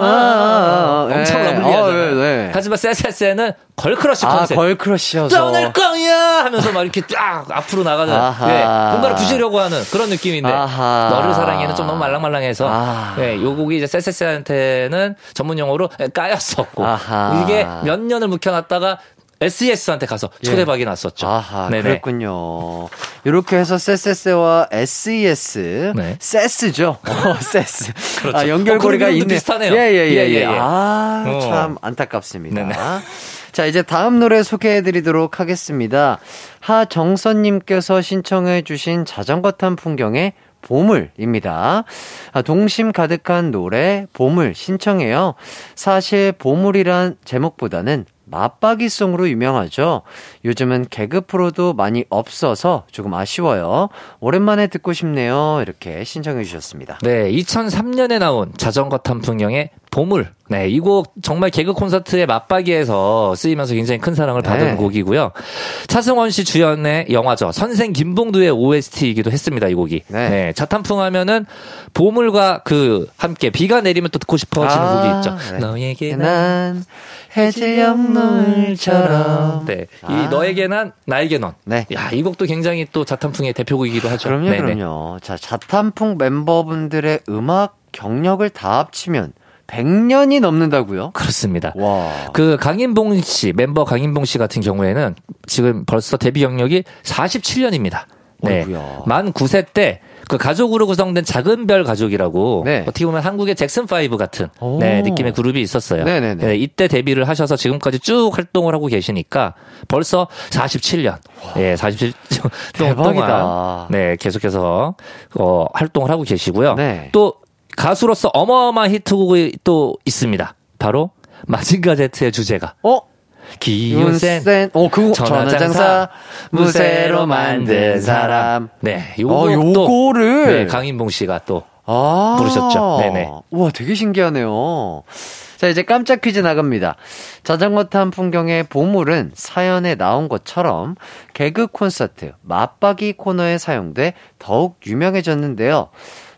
아, 예. 엄청 어, 러블리하잖아요. 네, 네. 하지만 쎄쎄쎄는 girl crush 아, 컨셉. 걸크러쉬여서. 떠날 거야 하면서 막 이렇게 쫙 앞으로 나가는. 예, 뭔가를 부시려고 하는 그런 느낌인데 아하. 너를 사랑해는 좀 너무 말랑말랑해서 아. 예, 요 곡이 이제 쎄쎄쎄한테는 전문 용어로 까였었고 아하. 이게 몇 년을 묵혀놨다가 SES한테 가서 초대박이 났었죠. 예. 아하, 네네. 그랬군요. 이렇게 해서 쎄쎄쎄와 SES, 네. 세스죠. [laughs] 어, 세스. 그렇죠. 아, 연결고리가 어, 있네. 비슷하네요. 예, 예, 예, 예, 예. 예, 예. 아, 어. 참 안타깝습니다. 네네. [laughs] 자, 이제 다음 노래 소개해 드리도록 하겠습니다. 하정선님께서 신청해 주신 자전거 탄 풍경의 보물입니다. 아, 동심 가득한 노래 보물 신청해요. 사실 보물이란 제목보다는 맞박이송으로 유명하죠. 요즘은 개그 프로도 많이 없어서 조금 아쉬워요. 오랜만에 듣고 싶네요. 이렇게 신청해 주셨습니다. 네, 2003년에 나온 자전거 탄 풍경의 보물. 네, 이 곡 정말 개그 콘서트의 맞박이에서 쓰이면서 굉장히 큰 사랑을 받은 네. 곡이고요. 차승원 씨 주연의 영화죠. 선생 김봉두의 OST이기도 했습니다, 이 곡이. 네. 네. 자탄풍 하면은 보물과 그 함께 비가 내리면 또 듣고 싶어지는 아, 곡이 있죠. 네. 너에게 난난 해질녘 노을처럼. 네. 아. 이 너에게 난 나에게 넌. 네. 야, 이 곡도 굉장히 또 자탄풍의 대표곡이기도 하죠. 그럼요, 네네. 그럼요. 자, 자탄풍 멤버분들의 음악 경력을 다 합치면 100년이 넘는다고요? 그렇습니다. 와. 그 강인봉 씨 멤버 강인봉 씨 같은 경우에는 지금 벌써 데뷔 경력이 47년입니다. 네. 어이구야. 만 9세 때 그 가족으로 구성된 작은 별 가족이라고 네. 어떻게 보면 한국의 잭슨 5 같은 오. 네, 느낌의 그룹이 있었어요. 네네네. 네, 이때 데뷔를 하셔서 지금까지 쭉 활동을 하고 계시니까 벌써 47년. 예, 47년 대박이다. 동안 네, 계속해서 어, 활동을 하고 계시고요. 네. 또 가수로서 어마어마한 히트곡이 또 있습니다. 바로 마징가 제트의 주제가 어? 기운센. 어, 그거 전화장사 무쇠로 만든 사람. 네, 어, 요것도 요거를 네, 강인봉 씨가 또 아. 부르셨죠. 네네. 우와, 되게 신기하네요. 자, 이제 깜짝 퀴즈 나갑니다. 자전거 탄 풍경의 보물은 사연에 나온 것처럼 개그 콘서트 맞박이 코너에 사용돼 더욱 유명해졌는데요.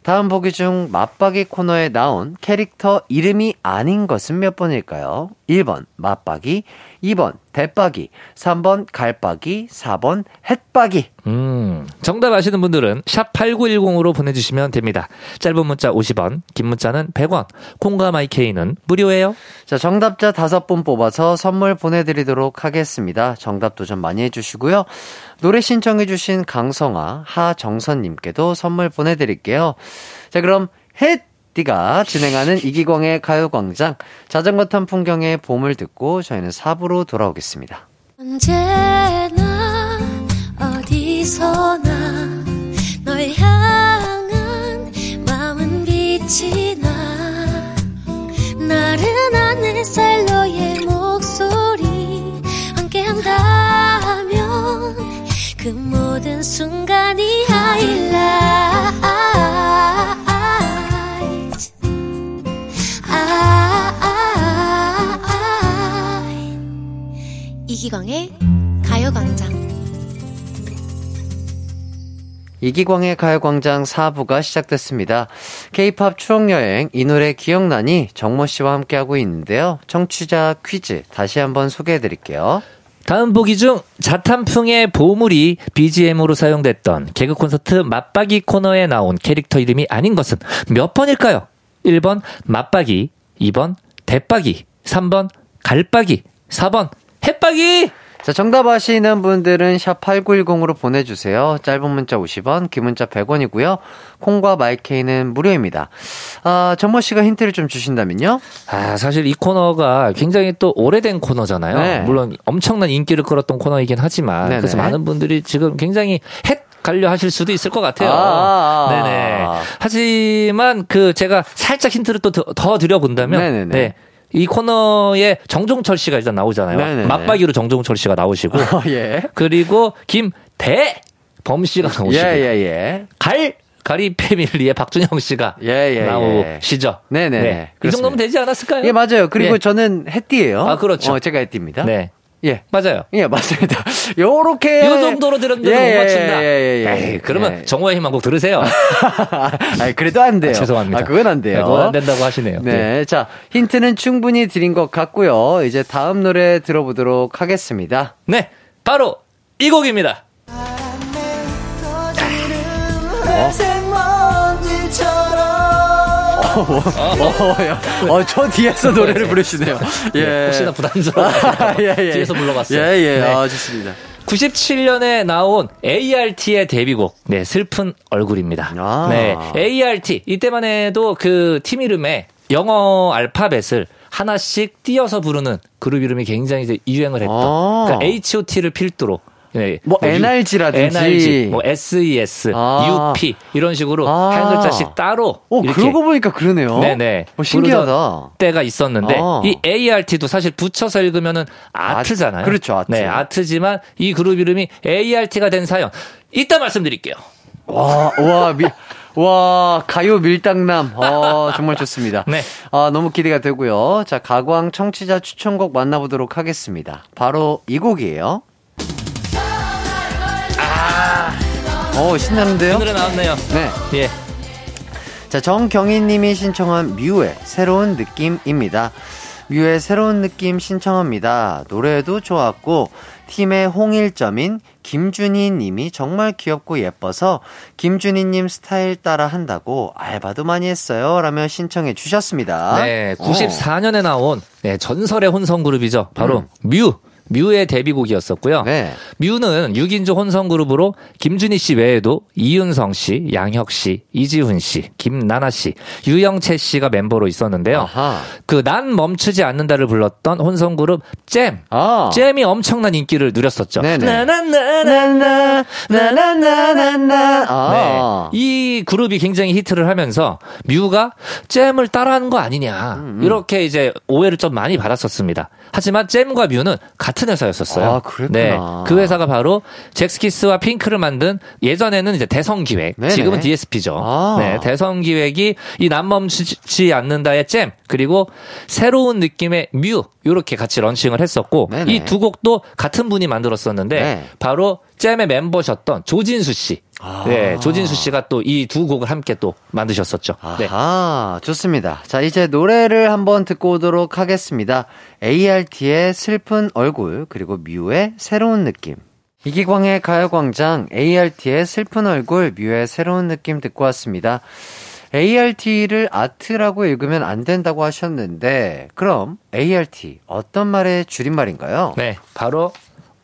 다음 보기 중 맞박이 코너에 나온 캐릭터 이름이 아닌 것은 몇 번일까요? 1번 맞박이, 2번 대박이, 3번 갈박이, 4번 햇박이. 음, 정답 아시는 분들은 샵 8910으로 보내주시면 됩니다. 짧은 문자 50원, 긴 문자는 100원, 콩과 마이케이는 무료예요. 자, 정답자 다섯 분 뽑아서 선물 보내드리도록 하겠습니다. 정답 도전 많이 해주시고요. 노래 신청해주신 강성아, 하정선님께도 선물 보내드릴게요. 자, 그럼 햇 띠가 진행하는 이기광의 가요광장 자전거 탄 풍경의 봄을 듣고 저희는 4부로 돌아오겠습니다. 언제나 어디서나 널 향한 마음은 빛이 나 나른한 햇살 너의 목소리 함께한다면 그 모든 순간이 하이라 이기광의 가요광장 이기광의 가요광장 4부가 시작됐습니다. K-팝 추억여행, 이 노래 기억나니 정모 씨와 함께하고 있는데요. 청취자 퀴즈 다시 한번 소개해드릴게요. 다음 보기 중 자탄풍의 보물이 BGM으로 사용됐던 개그 콘서트 맞박이 코너에 나온 캐릭터 이름이 아닌 것은 몇 번일까요? 1번 맞박이, 2번 대박이, 3번 갈박이, 4번 햇박이! 자, 정답 아시는 분들은 샵 8910으로 보내주세요. 짧은 문자 50원, 긴 문자 100원이고요. 콩과 마이케이는 무료입니다. 아, 정모 씨가 힌트를 좀 주신다면요? 아, 사실 이 코너가 굉장히 또 오래된 코너잖아요. 네. 물론 엄청난 인기를 끌었던 코너이긴 하지만 네네. 그래서 많은 분들이 지금 굉장히 헷 갈려 하실 수도 있을 것 같아요. 아, 아, 아. 네네. 하지만 그 제가 살짝 힌트를 또 더 드려본다면 네네네. 네. 이 코너에 정종철 씨가 일단 나오잖아요. 네네네. 맞박이로 정종철 씨가 나오시고 어, 예. 그리고 김대 범 씨가 예, 나오시고 예, 예. 갈 가리 패밀리의 박준영 씨가 예, 예, 예. 나오시죠. 네네. 네. 이. 정도면 되지 않았을까요? 예, 맞아요. 그리고 예. 저는 햇띠예요 아, 그렇죠. 어, 제가 햇띠입니다. 네. 예. 맞아요. 예, 맞습니다. [laughs] 요렇게. 이 정도로 들었는데도 예, 못 예, 맞춘다. 예, 예, 예. 에이, 그러면 예. 정호의 힘 한 곡 들으세요. [laughs] 아, 그래도 안 돼요. 아, 죄송합니다. 아, 그건 안 돼요. 네, 그건 안 된다고 하시네요. 네. 자, 힌트는 충분히 드린 것 같고요. 이제 다음 노래 들어보도록 하겠습니다. 네, 바로 이 곡입니다. 어, 야, 어, 저 뒤에서 노래를 부르시네요. 예. 혹시나 부담스러워. 아, 예, 예. 뒤에서 불러봤어요. 예, 예. 네. 아, 좋습니다. 97년에 나온 ART의 데뷔곡, 네, 슬픈 얼굴입니다. 아. 네, ART. 이때만 해도 그 팀 이름에 영어 알파벳을 하나씩 띄어서 부르는 그룹 이름이 굉장히 이제 유행을 했던. 아. 그러니까 HOT를 필두로 네. 뭐 유- NRG라든지. NRG, 뭐 SES, 아. UP 이런 식으로 아. 한 글자씩 따로 어, 이렇게 그러고 보니까 그러네요. 네네. 어, 신기하다. 때가 있었는데 아. 이 ART도 사실 붙여서 읽으면은 아트잖아요. 아, 그렇죠, 아트. 네, 아트지만 이 그룹 이름이 ART가 된 사연 이따 말씀드릴게요. 와, 와, 미, 와, 가요 밀당남. 어, 정말 좋습니다. [laughs] 네. 아, 너무 기대가 되고요. 자, 가광 청취자 추천곡 만나보도록 하겠습니다. 바로 이 곡이에요. 어, 신나는데요? 이 노래 나왔네요. 네. 예. 자, 정경희님이 신청한 뮤의 새로운 느낌입니다. 뮤의 새로운 느낌 신청합니다. 노래도 좋았고, 팀의 홍일점인 김준희 님이 정말 귀엽고 예뻐서 김준희 님 스타일 따라 한다고 알바도 많이 했어요. 라며 신청해 주셨습니다. 네, 94년에 나온 네, 전설의 혼성 그룹이죠. 바로 뮤. 뮤의 데뷔곡이었었고요. 음. 네. 뮤는 6인조 혼성 그룹으로 김준희 씨 외에도 이윤성 씨, 양혁 씨, 이지훈 씨, 김나나 씨, 유영채 씨가 멤버로 있었는데요. 그 난 멈추지 않는다를 불렀던 혼성 그룹 잼. 아. 잼이 엄청난 인기를 누렸었죠. 나나나나나 나나나나나. 아. 네. 이 그룹이 굉장히 히트를 하면서 뮤가 잼을 따라하는 거 아니냐. 음, 이렇게 이제 오해를 좀 많이 받았었습니다. 하지만 잼과 뮤는 같은 회사였었어요. 아, 그랬구나. 네. 그 회사가 바로 잭스키스와 핑크를 만든 예전에는 이제 대성 기획, 네네. 지금은 DSP죠. 아. 네. 대성 기획이 이 남 멈추지 않는다의 잼, 그리고 새로운 느낌의 뮤, 요렇게 같이 런칭을 했었고. 이 두 곡도 같은 분이 만들었었는데, 네. 바로 잼의 멤버셨던 조진수 씨. 아. 네, 조진수 씨가 또 이 두 곡을 함께 또 만드셨었죠. 네. 아하, 좋습니다. 자, 이제 노래를 한번 듣고 오도록 하겠습니다. ART의 슬픈 얼굴, 그리고 뮤의 새로운 느낌. 이기광의 가요광장, ART의 슬픈 얼굴, 뮤의 새로운 느낌 듣고 왔습니다. ART를 아트라고 읽으면 안 된다고 하셨는데, 그럼 ART, 어떤 말의 줄임말인가요? 네, 바로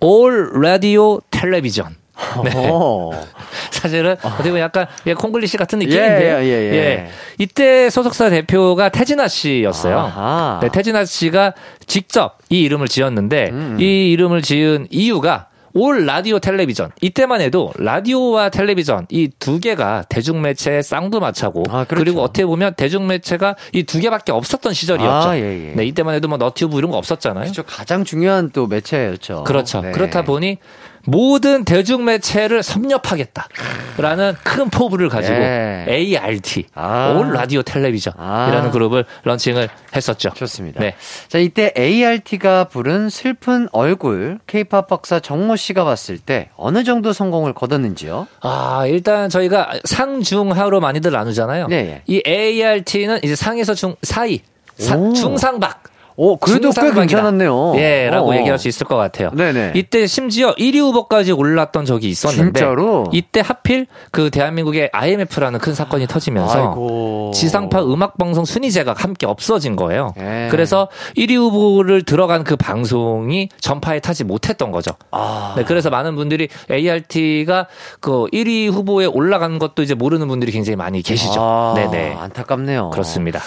All Radio Television. 네. 오. [laughs] 사실은 어떻게 보면 약간 예, 콩글리시 같은 예, 느낌인데요. 예, 예, 예. 이때 소속사 대표가 태진아 씨였어요. 아하. 네, 태진아 씨가 직접 이 이름을 지었는데 음. 이 이름을 지은 이유가 올 라디오 텔레비전 이때만 해도 라디오와 텔레비전 이 두 개가 대중매체의 쌍두마차고 아, 그렇죠. 그리고 어떻게 보면 대중매체가 이 두 개밖에 없었던 시절이었죠. 아, 예, 예. 네, 이때만 해도 뭐 너튜브 이런 거 없었잖아요. 그렇죠. 가장 중요한 또 매체였죠. 그렇죠. 네. 그렇다 보니 모든 대중매체를 섭렵하겠다라는 큰 포부를 가지고 네. ART, 아. 올 라디오 텔레비전이라는 아. 그룹을 런칭을 했었죠. 좋습니다. 네. 자, 이때 ART가 부른 슬픈 얼굴, 케이팝 박사 정모 씨가 봤을 때 어느 정도 성공을 거뒀는지요? 아, 일단 저희가 상중하로 많이들 나누잖아요. 네. 이 ART는 이제 상에서 중 사이, 사- 오. 중상박. 오, 그래도 꽤. 괜찮았네요. 예, 라고 어. 얘기할 수 있을 것 같아요. 네네. 이때 심지어 1위 후보까지 올랐던 적이 있었는데 진짜로? 이때 하필 그 대한민국의 IMF라는 큰 사건이 터지면서 아이고. 지상파 음악 방송 순위제가 함께 없어진 거예요. 예. 그래서 1위 후보를 들어간 그 방송이 전파에 타지 못했던 거죠. 아. 네, 그래서 많은 분들이 ART가 그 1위 후보에 올라간 것도 이제 모르는 분들이 굉장히 많이 계시죠. 아, 네네. 안타깝네요. 그렇습니다.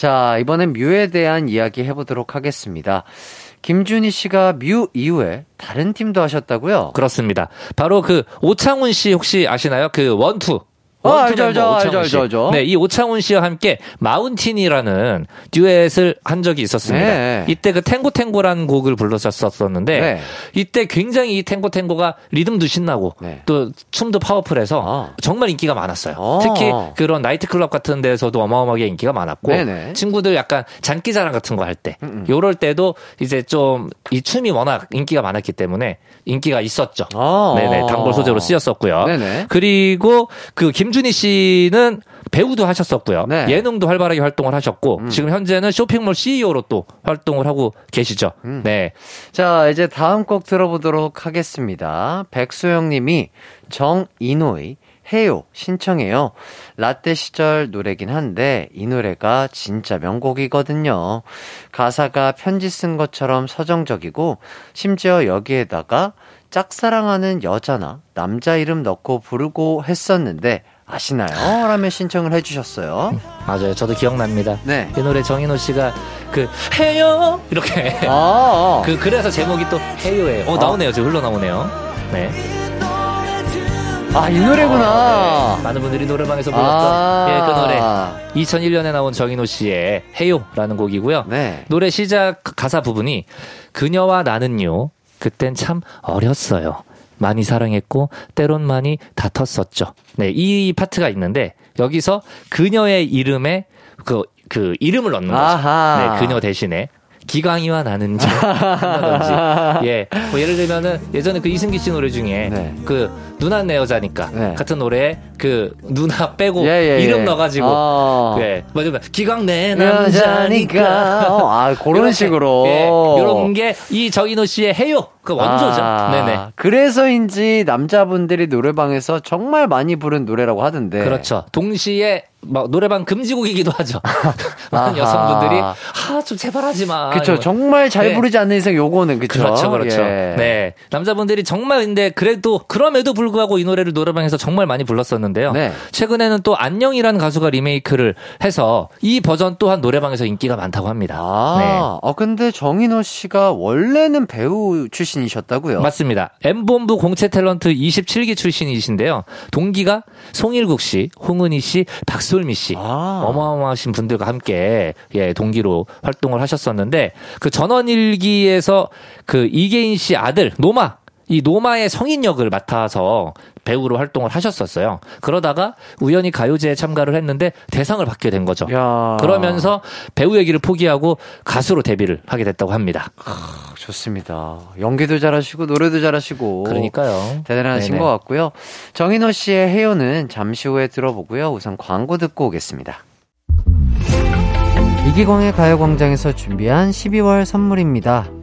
자, 이번엔 뮤에 대한 이야기 해보도록 하겠습니다. 김준희 씨가 뮤 이후에 다른 팀도 하셨다고요? 그렇습니다. 바로 그 오창훈 씨 혹시 아시나요? 그 원투. 어, 원투 알죠, 알죠, 멤버 알죠, 씨. 알죠, 알죠. 네, 이 오창훈 씨와 함께 마운틴이라는 듀엣을 한 적이 있었습니다. 네. 이때 그 탱고 탱고라는 곡을 불렀었었는데 네. 이때 굉장히 이 탱고 탱고가 리듬도 신나고 네. 또 춤도 powerful해서 아. 정말 인기가 많았어요. 어. 특히 그런 나이트클럽 같은 데서도 어마어마하게 인기가 많았고 네네. 친구들 약간 장기자랑 같은 거 할때 음, 음. 요럴 때도 이제 좀 이 춤이 워낙 인기가 많았기 때문에 인기가 있었죠. 아. 네네 단골 소재로 쓰였었고요. 네네. 그리고 그김 준희 씨는 배우도 하셨었고요. 네. 음. 예능도 활발하게 활동을 하셨고 지금 현재는 쇼핑몰 CEO로 또 활동을 하고 계시죠. 음. 네. 자, 이제 다음 곡 들어보도록 하겠습니다. 백소영 님이 정이노의 해요 신청해요. 라떼 시절 노래긴 한데 이 노래가 진짜 명곡이거든요. 가사가 편지 쓴 것처럼 서정적이고 심지어 여기에다가 짝사랑하는 여자나 남자 이름 넣고 부르고 했었는데 아시나요? 라며 신청을 해주셨어요. 맞아요. 저도 기억납니다. 네. 이 노래 정인호 씨가 그 해요 이렇게 아, [laughs] 그 그래서 제목이 또 해요예요. 어 나오네요. 지금 흘러 나오네요. 네. 아, 이 노래구나. 네, 많은 분들이 노래방에서 불렀던 아. 예, 그 노래. 2001년에 나온 정인호 씨의 해요라는 곡이고요. 네. 노래 시작 가사 부분이 그녀와 나는요. 그땐 참 어렸어요. 많이 사랑했고 때론 많이 다퉜었죠. 네, 이 파트가 있는데 여기서 그녀의 이름에 그, 그 이름을 넣는 거죠. 아하. 네, 그녀 대신에 기광이와 나는 지 한다든지 [laughs] 예, 뭐 예를 들면은 예전에 그 이승기 씨 노래 중에 네. 그 누나 내 여자니까 네. 같은 노래에 그 누나 빼고 예, 예, 이름 예. 넣어가지고 어. 예, 뭐냐면 기광 내 여자니까. 남자니까 어, 아, [laughs] 그런 식으로. 예, 이런 게이 정인호 씨의 해요 그 원조죠. 아, 네네. 그래서인지 남자분들이 노래방에서 정말 많이 부른 노래라고 하던데. 그렇죠. 동시에 막 노래방 금지곡이기도 하죠. [laughs] 많은. 여성분들이 아 좀 제발 하지 마. 이러면. 정말 잘 네. 부르지 않는 이상 요거는 그쵸. 그렇죠, 그렇죠. 예. 네. 남자분들이 정말 근데 그래도 그럼에도 불구하고 이 노래를 노래방에서 정말 많이 불렀었는데요. 네. 최근에는 또 안녕이라는 가수가 리메이크를 해서 이 버전 또한 노래방에서 인기가 많다고 합니다. 아, 네. 어, 근데 정인호 씨가 원래는 배우 출신이셨다고요? 맞습니다. M본부 공채 탤런트 27기 출신이신데요. 동기가 송일국 씨, 홍은희 씨, 박솔미 씨. 아. 어마어마하신 분들과 함께 예, 동기로 활동을 하셨었는데 그 전원일기에서 그 이계인 씨 아들 노마 이 노마의 성인 역을 맡아서 배우로 활동을 하셨었어요. 그러다가 우연히 가요제에 참가를 했는데 대상을 받게 된 거죠. 야. 그러면서 배우 얘기를 포기하고 가수로 데뷔를 하게 됐다고 합니다. 좋습니다. 연기도 잘하시고 노래도 잘하시고. 그러니까요. 대단하신 네네. 것 같고요. 정인호 씨의 해요는 잠시 후에 들어보고요. 우선 광고 듣고 오겠습니다. 이기광의 가요광장에서 준비한 12월 선물입니다.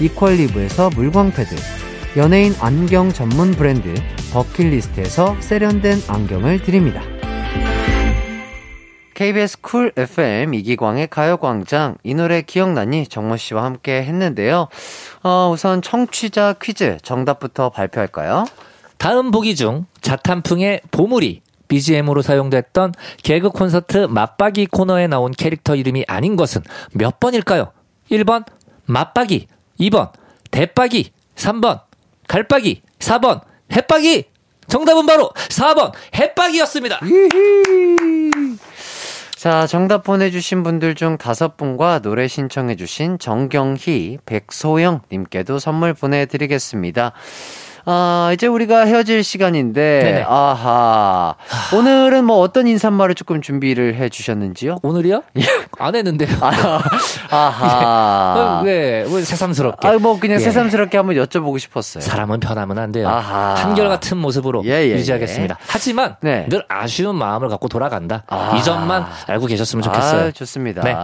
이퀄리브에서 물광 패드, 연예인 안경 전문 브랜드 버킷리스트에서 세련된 안경을 드립니다. KBS 쿨 FM 이기광의 가요광장 이 노래 기억나니 정모 씨와 함께 했는데요. 어, 우선 청취자 퀴즈 정답부터 발표할까요? 다음 보기 중 자탄풍의 보물이 BGM으로 사용됐던 개그 콘서트 맞박이 코너에 나온 캐릭터 이름이 아닌 것은 몇 번일까요? 1번 맞박이, 2번 대박이, 3번 갈박이, 4번 햇박이. 정답은 바로 4번 햇박이었습니다. [laughs] 자, 정답 보내주신 분들 중 다섯 분과 노래 신청해주신 정경희, 백소영 님께도 선물 보내드리겠습니다. 아, 이제 우리가 헤어질 시간인데, 네네. 아하. 오늘은 뭐 어떤 인사말을 조금 준비를 해 주셨는지요? 오늘이요? [laughs] 안 했는데요. 아하. [laughs] 어, 왜, 왜 새삼스럽게. 아, 뭐 그냥 예. 새삼스럽게 한번 여쭤보고 싶었어요. 사람은 변하면 안 돼요. 아하. 한결같은 모습으로 예, 예, 유지하겠습니다. 하지만 네. 늘 아쉬운 마음을 갖고 돌아간다. 아. 이 점만 알고 계셨으면 좋겠어요. 아, 좋습니다. 네.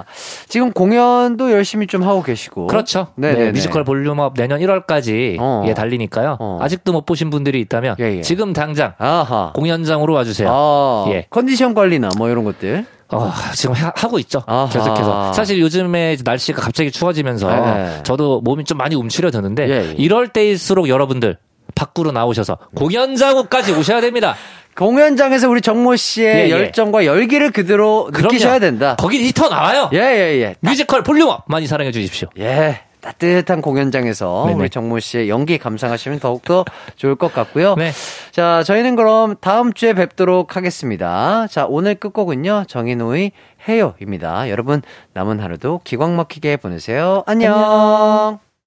지금 공연도 열심히 좀 하고 계시고. 그렇죠. 네네네. 네, 뮤지컬 볼륨업 내년 1월까지 어. 예, 달리니까요. 어. 아직도 못 보신 분들이 있다면 예, 예. 지금 당장 아하. 공연장으로 와주세요. 아, 예. 컨디션 관리나 뭐 이런 것들. 어, 지금 하, 고 있죠. 아하. 계속해서. 사실 요즘에 날씨가 갑자기 추워지면서 네. 저도 몸이 좀 많이 움츠려드는데 예, 예. 이럴 때일수록 여러분들 밖으로 나오셔서 공연장까지 오셔야 됩니다. [laughs] 공연장에서 우리 정모 씨의 예, 예. 열정과 열기를 그대로. 느끼셔야 된다. 거긴 히터 나와요. 예, 예, 예. 뮤지컬 볼륨업 많이 사랑해 주십시오. 예. 따뜻한 공연장에서 네네. 우리 정모 씨의 연기 감상하시면 더욱더 좋을 것 같고요. 네. 자, 저희는 그럼 다음 주에 뵙도록 하겠습니다. 자, 오늘 끝곡은요. 정인호의 해요입니다. 여러분 남은 하루도 기광 막히게 보내세요. 안녕.